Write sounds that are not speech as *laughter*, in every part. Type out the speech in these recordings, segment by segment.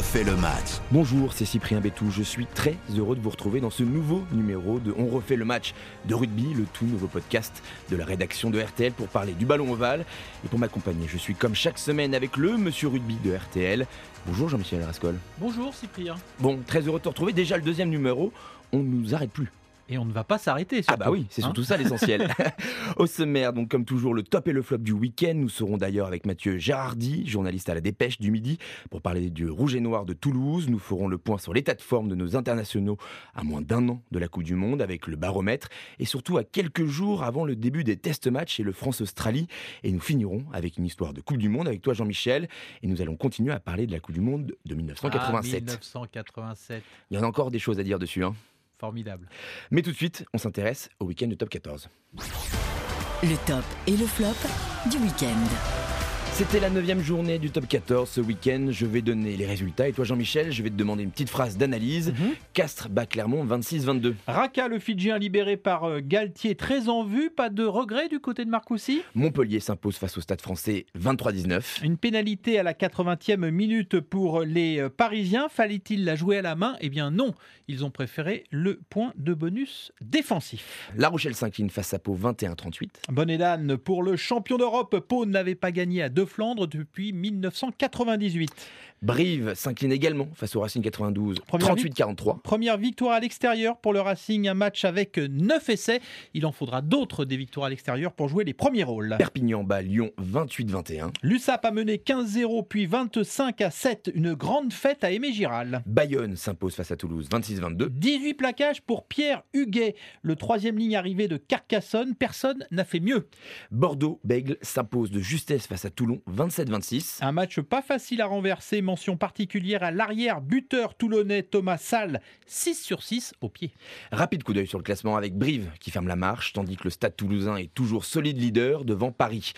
refait le match. Bonjour, c'est Cyprien Bétou. Je suis très heureux de vous retrouver dans ce nouveau numéro de On refait le match de rugby, le tout nouveau podcast de la rédaction de RTL pour parler du ballon ovale. Et pour m'accompagner, je suis comme chaque semaine avec le monsieur rugby de RTL. Bonjour Jean-Michel Rascol. Bonjour Cyprien. Bon, très heureux de te retrouver. Déjà le deuxième numéro, on ne nous arrête plus. Et on ne va pas s'arrêter. Ah bah oui, c'est hein. surtout ça l'essentiel. *laughs* Au sommaire, donc comme toujours, le top et le flop du week-end. Nous serons d'ailleurs avec Mathieu Gérardi, journaliste à la Dépêche du Midi, pour parler du Rouge et Noir de Toulouse. Nous ferons le point sur l'état de forme de nos internationaux à moins d'un an de la Coupe du Monde avec le baromètre et surtout à quelques jours avant le début des test matchs et le France-Australie. Et nous finirons avec une histoire de Coupe du Monde avec toi Jean-Michel. Et nous allons continuer à parler de la Coupe du Monde de 1987. Ah, 1987. Il y en a encore des choses à dire dessus. Hein. Formidable. Mais tout de suite, on s'intéresse au week-end de top 14. Le top et le flop du week-end. C'était la neuvième journée du top 14 ce week-end. Je vais donner les résultats. Et toi, Jean-Michel, je vais te demander une petite phrase d'analyse. Mhm. Castres bat Clermont 26-22. Raka, le Fidjien libéré par euh, Galtier, très en vue. Pas de regret du côté de Marcoussis? Montpellier s'impose face au Stade français 23-19. Une pénalité à la 80e minute pour les euh, Parisiens. Fallait-il la jouer à la main? Eh bien non. Ils ont préféré le point de bonus défensif. La Rochelle s'incline face à Pau 21-38. Bonne pour le champion d'Europe. Pau n'avait pas gagné à deux Flandre depuis 1998. Brive s'incline également face au Racing 92, Première 38-43. Première victoire à l'extérieur pour le Racing, un match avec 9 essais. Il en faudra d'autres des victoires à l'extérieur pour jouer les premiers rôles. Perpignan bat Lyon 28-21. L'USAP a mené 15-0 puis 25 à 7. Une grande fête à Aimé Giral. Bayonne s'impose face à Toulouse 26-22. 18 plaquages pour Pierre Huguet. Le troisième ligne arrivé de Carcassonne. Personne n'a fait mieux. Bordeaux-Bègle s'impose de justesse face à Toulon 27-26. Un match pas facile à renverser. Mention particulière à l'arrière buteur toulonnais Thomas Salle. 6 sur 6 au pied. Rapide coup d'œil sur le classement avec Brive qui ferme la marche, tandis que le Stade toulousain est toujours solide leader devant Paris.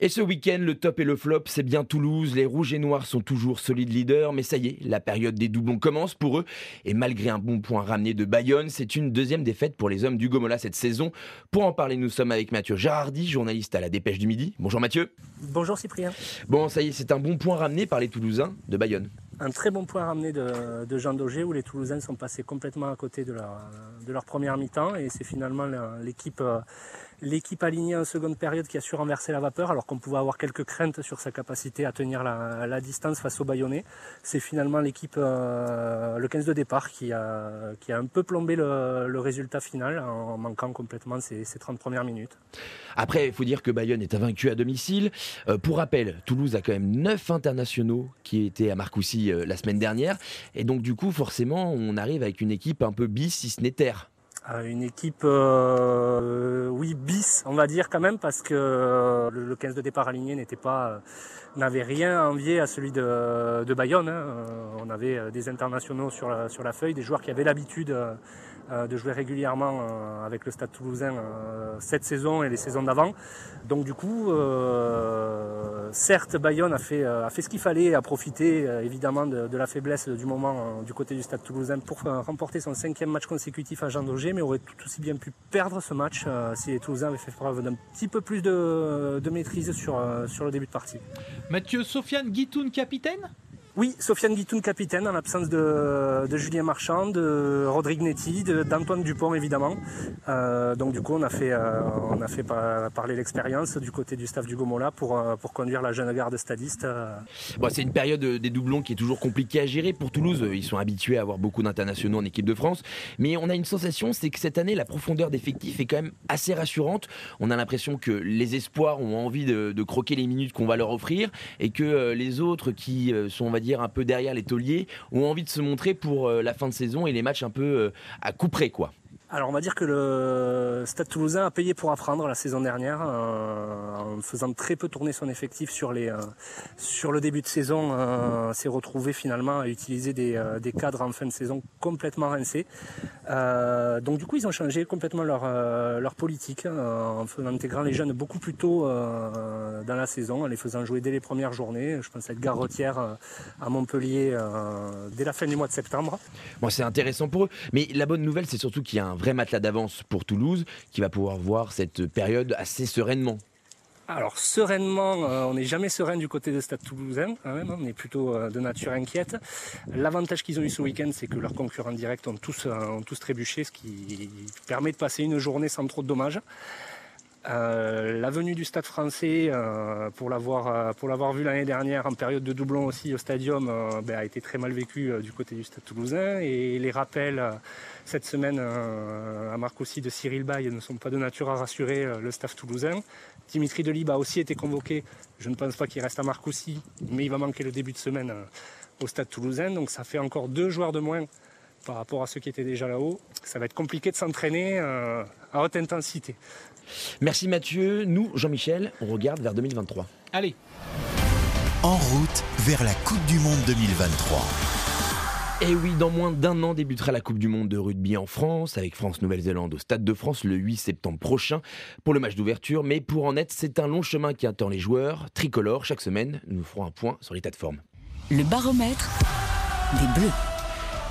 Et ce week-end, le top et le flop, c'est bien Toulouse. Les Rouges et Noirs sont toujours solides leaders, mais ça y est, la période des doublons commence pour eux. Et malgré un bon point ramené de Bayonne, c'est une deuxième défaite pour les hommes du Gomola cette saison. Pour en parler, nous sommes avec Mathieu Gérardi, journaliste à la Dépêche du Midi. Bonjour Mathieu. Bonjour Cyprien. Bon, ça y est, c'est un bon point ramené par les Toulousains de Bayonne. Un très bon point ramené de, de Jean Daugé où les Toulousains sont passés complètement à côté de leur, de leur première mi-temps et c'est finalement l'équipe l'équipe alignée en seconde période qui a su renverser la vapeur alors qu'on pouvait avoir quelques craintes sur sa capacité à tenir la, distance face aux Bayonnais. C'est finalement l'équipe, euh, le 15 de départ qui a, qui a un peu plombé le, résultat final en manquant complètement ces, ces 30 premières minutes. Après, il faut dire que Bayonne est invaincu à domicile. Euh, pour rappel, Toulouse a quand même 9 internationaux qui étaient à Marcoussis euh, la semaine dernière. Et donc du coup, forcément, on arrive avec une équipe un peu bis, si ce n'est terre. Une équipe, euh, oui, bis, on va dire quand même, parce que le, le 15 de départ aligné n'était pas, n'avait rien à envier à celui de, Bayonne. Hein. On avait des internationaux sur la, sur la feuille, des joueurs qui avaient l'habitude de jouer régulièrement avec le Stade Toulousain cette saison et les saisons d'avant. Donc du coup, euh, certes, Bayonne a fait, a fait ce qu'il fallait, a profité évidemment de, de, la faiblesse du moment du côté du Stade Toulousain pour remporter son cinquième match consécutif à Jean Daugé, mais aurait tout aussi bien pu perdre ce match euh, si les Toulousains avaient fait preuve d'un petit peu plus de, maîtrise sur, euh, sur le début de partie. Mathieu Sofiane Guitoun, capitaine? Oui, Sofiane Guitoun, capitaine, en l'absence de, Julien Marchand, de Rodrigue Netti, d'Antoine Dupont, évidemment. Euh, donc du coup, on a fait, euh, parler l'expérience du côté du staff du Gomola pour, euh, pour conduire la jeune garde stadiste. Bon, c'est une période des doublons qui est toujours compliquée à gérer pour Toulouse. Ils sont habitués à avoir beaucoup d'internationaux en équipe de France. Mais on a une sensation, c'est que cette année, la profondeur d'effectifs est quand même assez rassurante. On a l'impression que les espoirs ont envie de, de croquer les minutes qu'on va leur offrir et que les autres qui sont, on va dire, un peu derrière les tauliers, ont envie de se montrer pour la fin de saison et les matchs un peu à coup près, quoi. Alors on va dire que le Stade Toulousain a payé pour apprendre la saison dernière euh, en faisant très peu tourner son effectif sur les euh, sur le début de saison, euh, s'est retrouvé finalement à utiliser des, des, cadres en fin de saison complètement rincés. donc du coup ils ont changé complètement leur leur politique en intégrant les jeunes beaucoup plus tôt dans la saison, en les faisant jouer dès les premières journées. Je pense à Edgar Rotière à Montpellier dès la fin du mois de septembre. Bon c'est intéressant pour eux, mais la bonne nouvelle c'est surtout qu'il y a un vrai matelas d'avance pour Toulouse qui va pouvoir voir cette période assez sereinement. alors sereinement, euh, on n'est jamais serein du côté de Stade Toulousain, quand même, hein. on est plutôt euh, de nature inquiète. L'avantage qu'ils ont eu ce week-end, c'est que leurs concurrents directs ont tous, euh, ont tous trébuché, ce qui permet de passer une journée sans trop de dommages. Euh, la venue du Stade français, euh, pour l'avoir euh, pour l'avoir vu l'année dernière en période de doublon aussi au Stadium, ben, a été très mal vécue du côté du Stade Toulousain. Et les rappels cette semaine à Marcoussis de Cyril Bay ne sont pas de nature à rassurer le staff toulousain. Dimitri Delib a aussi été convoqué. Je ne pense pas qu'il reste à Marcoussis, mais il va manquer le début de semaine au Stade Toulousain. Donc ça fait encore deux joueurs de moins par rapport à ceux qui étaient déjà là-haut. Ça va être compliqué de s'entraîner à haute intensité. Merci Mathieu. Nous, Jean-Michel, on regarde vers 2023. Allez. En route vers la Coupe du Monde 2023. Et oui, dans moins d'un an débutera la Coupe du Monde de rugby en France, avec France-Nouvelle-Zélande au Stade de France le 8 septembre prochain pour le match d'ouverture. Mais pour en être, c'est un long chemin qui attend les joueurs. Tricolore, chaque semaine, nous ferons un point sur l'état de forme. Le baromètre des Bleus.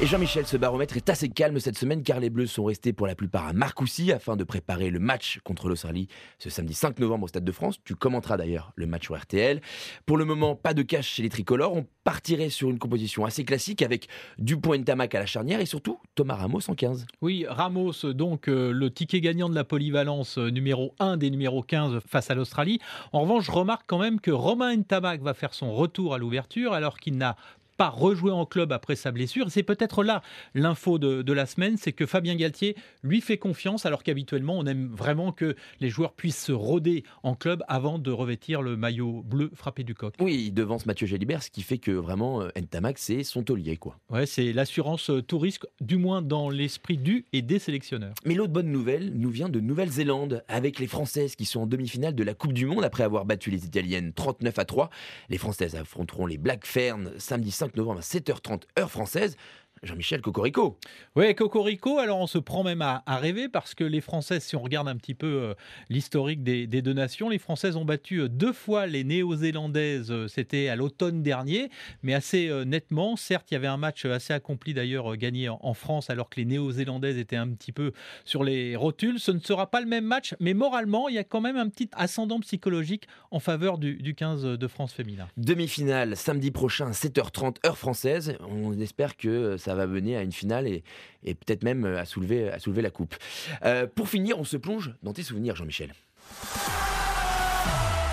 Et Jean-Michel, ce baromètre est assez calme cette semaine car les Bleus sont restés pour la plupart à Marcoussis afin de préparer le match contre l'Australie ce samedi 5 novembre au Stade de France. Tu commenteras d'ailleurs le match au RTL. Pour le moment, pas de cash chez les tricolores. On partirait sur une composition assez classique avec Dupont et Tamac à la charnière et surtout Thomas Ramos en 15. Oui, Ramos, donc euh, le ticket gagnant de la polyvalence euh, numéro 1 des numéros 15 face à l'Australie. En revanche, je remarque quand même que Romain Ntamak va faire son retour à l'ouverture alors qu'il n'a pas rejoué en club après sa blessure. C'est peut-être là l'info de, la semaine, c'est que Fabien Galtier lui fait confiance alors qu'habituellement on aime vraiment que les joueurs puissent se rôder en club avant de revêtir le maillot bleu frappé du coq. Oui, il devance Mathieu Jalibert, ce qui fait que vraiment euh, Ntamak c'est son taulier quoi. Ouais, c'est l'assurance euh, tout risque, du moins dans l'esprit du et des sélectionneurs. Mais l'autre bonne nouvelle nous vient de Nouvelle-Zélande avec les Françaises qui sont en demi-finale de la Coupe du Monde après avoir battu les Italiennes 39 à 3. Les Françaises affronteront les Black Ferns samedi 5 novembre à 7h30 heure française. Jean-Michel Cocorico. Oui, Cocorico, alors on se prend même à, rêver parce que les Françaises, si on regarde un petit peu euh, l'historique des, deux nations, les Françaises ont battu euh, deux fois les Néo-Zélandaises, euh, c'était à l'automne dernier, mais assez nettement. Certes, il y avait un match assez accompli d'ailleurs gagné en, France alors que les Néo-Zélandaises étaient un petit peu sur les rotules. Ce ne sera pas le même match, mais moralement, il y a quand même un petit ascendant psychologique en faveur du, du 15 de France féminin. Demi-finale samedi prochain, 7h30 heure française. On espère que ça va mener à une finale et, peut-être même à soulever, à soulever la coupe. Euh, pour finir, on se plonge dans tes souvenirs, Jean-Michel.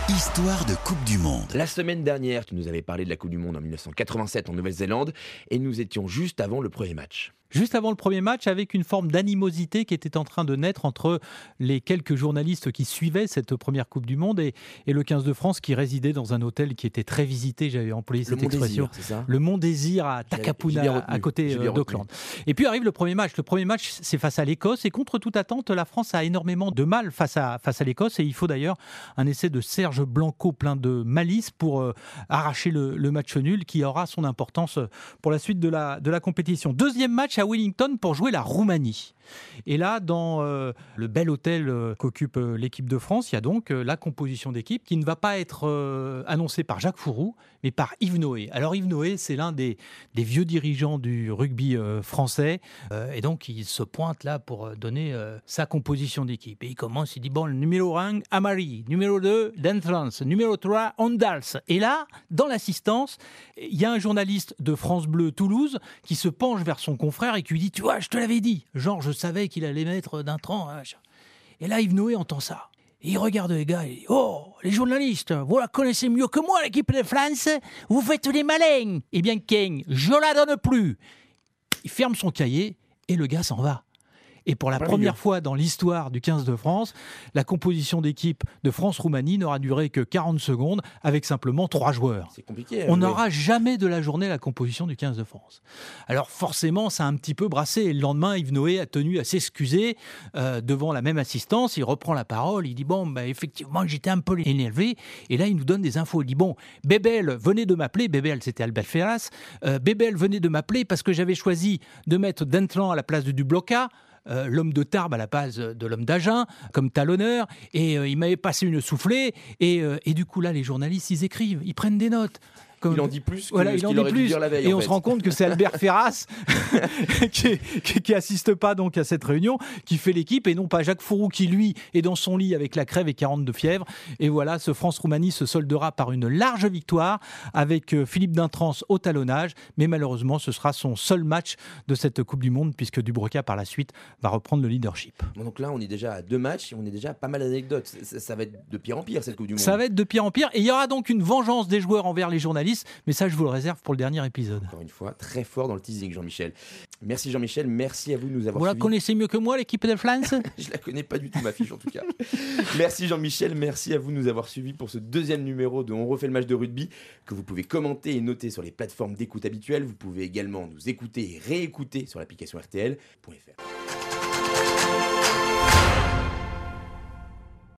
Histoire de Coupe du Monde. La semaine dernière, tu nous avais parlé de la Coupe du Monde en 1987 en Nouvelle-Zélande et nous étions juste avant le premier match juste avant le premier match avec une forme d'animosité qui était en train de naître entre les quelques journalistes qui suivaient cette première Coupe du Monde et, le 15 de France qui résidait dans un hôtel qui était très visité, j'avais employé cette expression, le Mont Désir à Takapuna, à côté euh, d'Auckland. Et puis arrive le premier match. Le premier match, c'est face à l'Écosse et contre toute attente, la France a énormément de mal face à, face à l'Écosse et il faut d'ailleurs un essai de Serge Blanco plein de malice pour euh, arracher le, le, match nul qui aura son importance pour la suite de la, de la compétition. Deuxième match à Wellington pour jouer la Roumanie. Et là, dans euh, le bel hôtel euh, qu'occupe euh, l'équipe de France, il y a donc la composition d'équipe qui ne va pas être annoncée par Jacques Fourou, mais par Yves Noé. Alors Yves Noé, c'est l'un des, vieux dirigeants du rugby français, et donc il se pointe là pour donner sa composition d'équipe. Et il commence, il dit, bon, le numéro 1, Amari, numéro 2, Dentrance, numéro 3, Ondals. Et là, dans l'assistance, il y a un journaliste de France Bleu Toulouse qui se penche vers son confrère et qui lui dit, tu vois, je te l'avais dit, Georges savait qu'il allait mettre d'un tronc. Hein, et là, Yves Noé entend ça. il regarde les gars et Oh, les journalistes, vous la connaissez mieux que moi, l'équipe de France, vous faites les malins. Eh bien, King, je la donne plus. Il ferme son cahier et le gars s'en va. Et pour la première fois dans l'histoire du 15 de France, la composition d'équipe de France-Roumanie n'aura duré que 40 secondes avec simplement trois joueurs. C'est compliqué. On n'aura jamais de la journée la composition du 15 de France. Alors forcément, ça a un petit peu brassé. Et le lendemain, Yves Noé a tenu à s'excuser euh, devant la même assistance. Il reprend la parole. Il dit Bon, bah, effectivement, j'étais un peu énervé. Et là, il nous donne des infos. Il dit Bon, Bébel venait de m'appeler. Bébel, c'était Albert Ferras. Euh, Bébel venait de m'appeler parce que j'avais choisi de mettre Dentlan à la place de Dubloca. Euh, l'homme de Tarbes à la base de l'homme d'Agen comme talonneur. Et euh, il m'avait passé une soufflée. Et, euh, et, du coup, là, les journalistes, ils écrivent, ils prennent des notes. Il en dit plus que voilà, ce qu'il aurait dû dire la veille. Et en on fait. se rend compte que c'est Albert *laughs* Ferras *laughs* qui, qui, qui assiste pas donc à cette réunion, qui fait l'équipe, et non pas Jacques Fourou qui lui est dans son lit avec la crève et 40 de fièvre. Et voilà, ce France-Roumanie se soldera par une large victoire avec euh, Philippe Dintrans au talonnage, mais malheureusement ce sera son seul match de cette Coupe du Monde puisque Dubroca par la suite va reprendre le leadership. Bon, donc là, on est déjà à deux matchs et on est déjà à pas mal d'anecdotes. Ça, ça va être de pire en pire cette Coupe du Monde. Ça va être de pire en pire et il y aura donc une vengeance des joueurs envers les journalistes, mais ça je vous le réserve pour le dernier épisode. Encore une fois, très fort dans le teasing, Jean-Michel. Merci Jean-Michel, merci à vous de nous avoir Vous la suivis. connaissez mieux que moi l'équipe de France *laughs* Je la connais pas du tout, ma fiche en tout cas. *laughs* merci Jean-Michel, merci à vous de nous avoir suivis pour ce deuxième numéro de On refait le match de rugby que vous pouvez commenter et noter sur les plateformes d'écoute habituelles. Vous pouvez également nous écouter et réécouter sur l'application RTL.fr.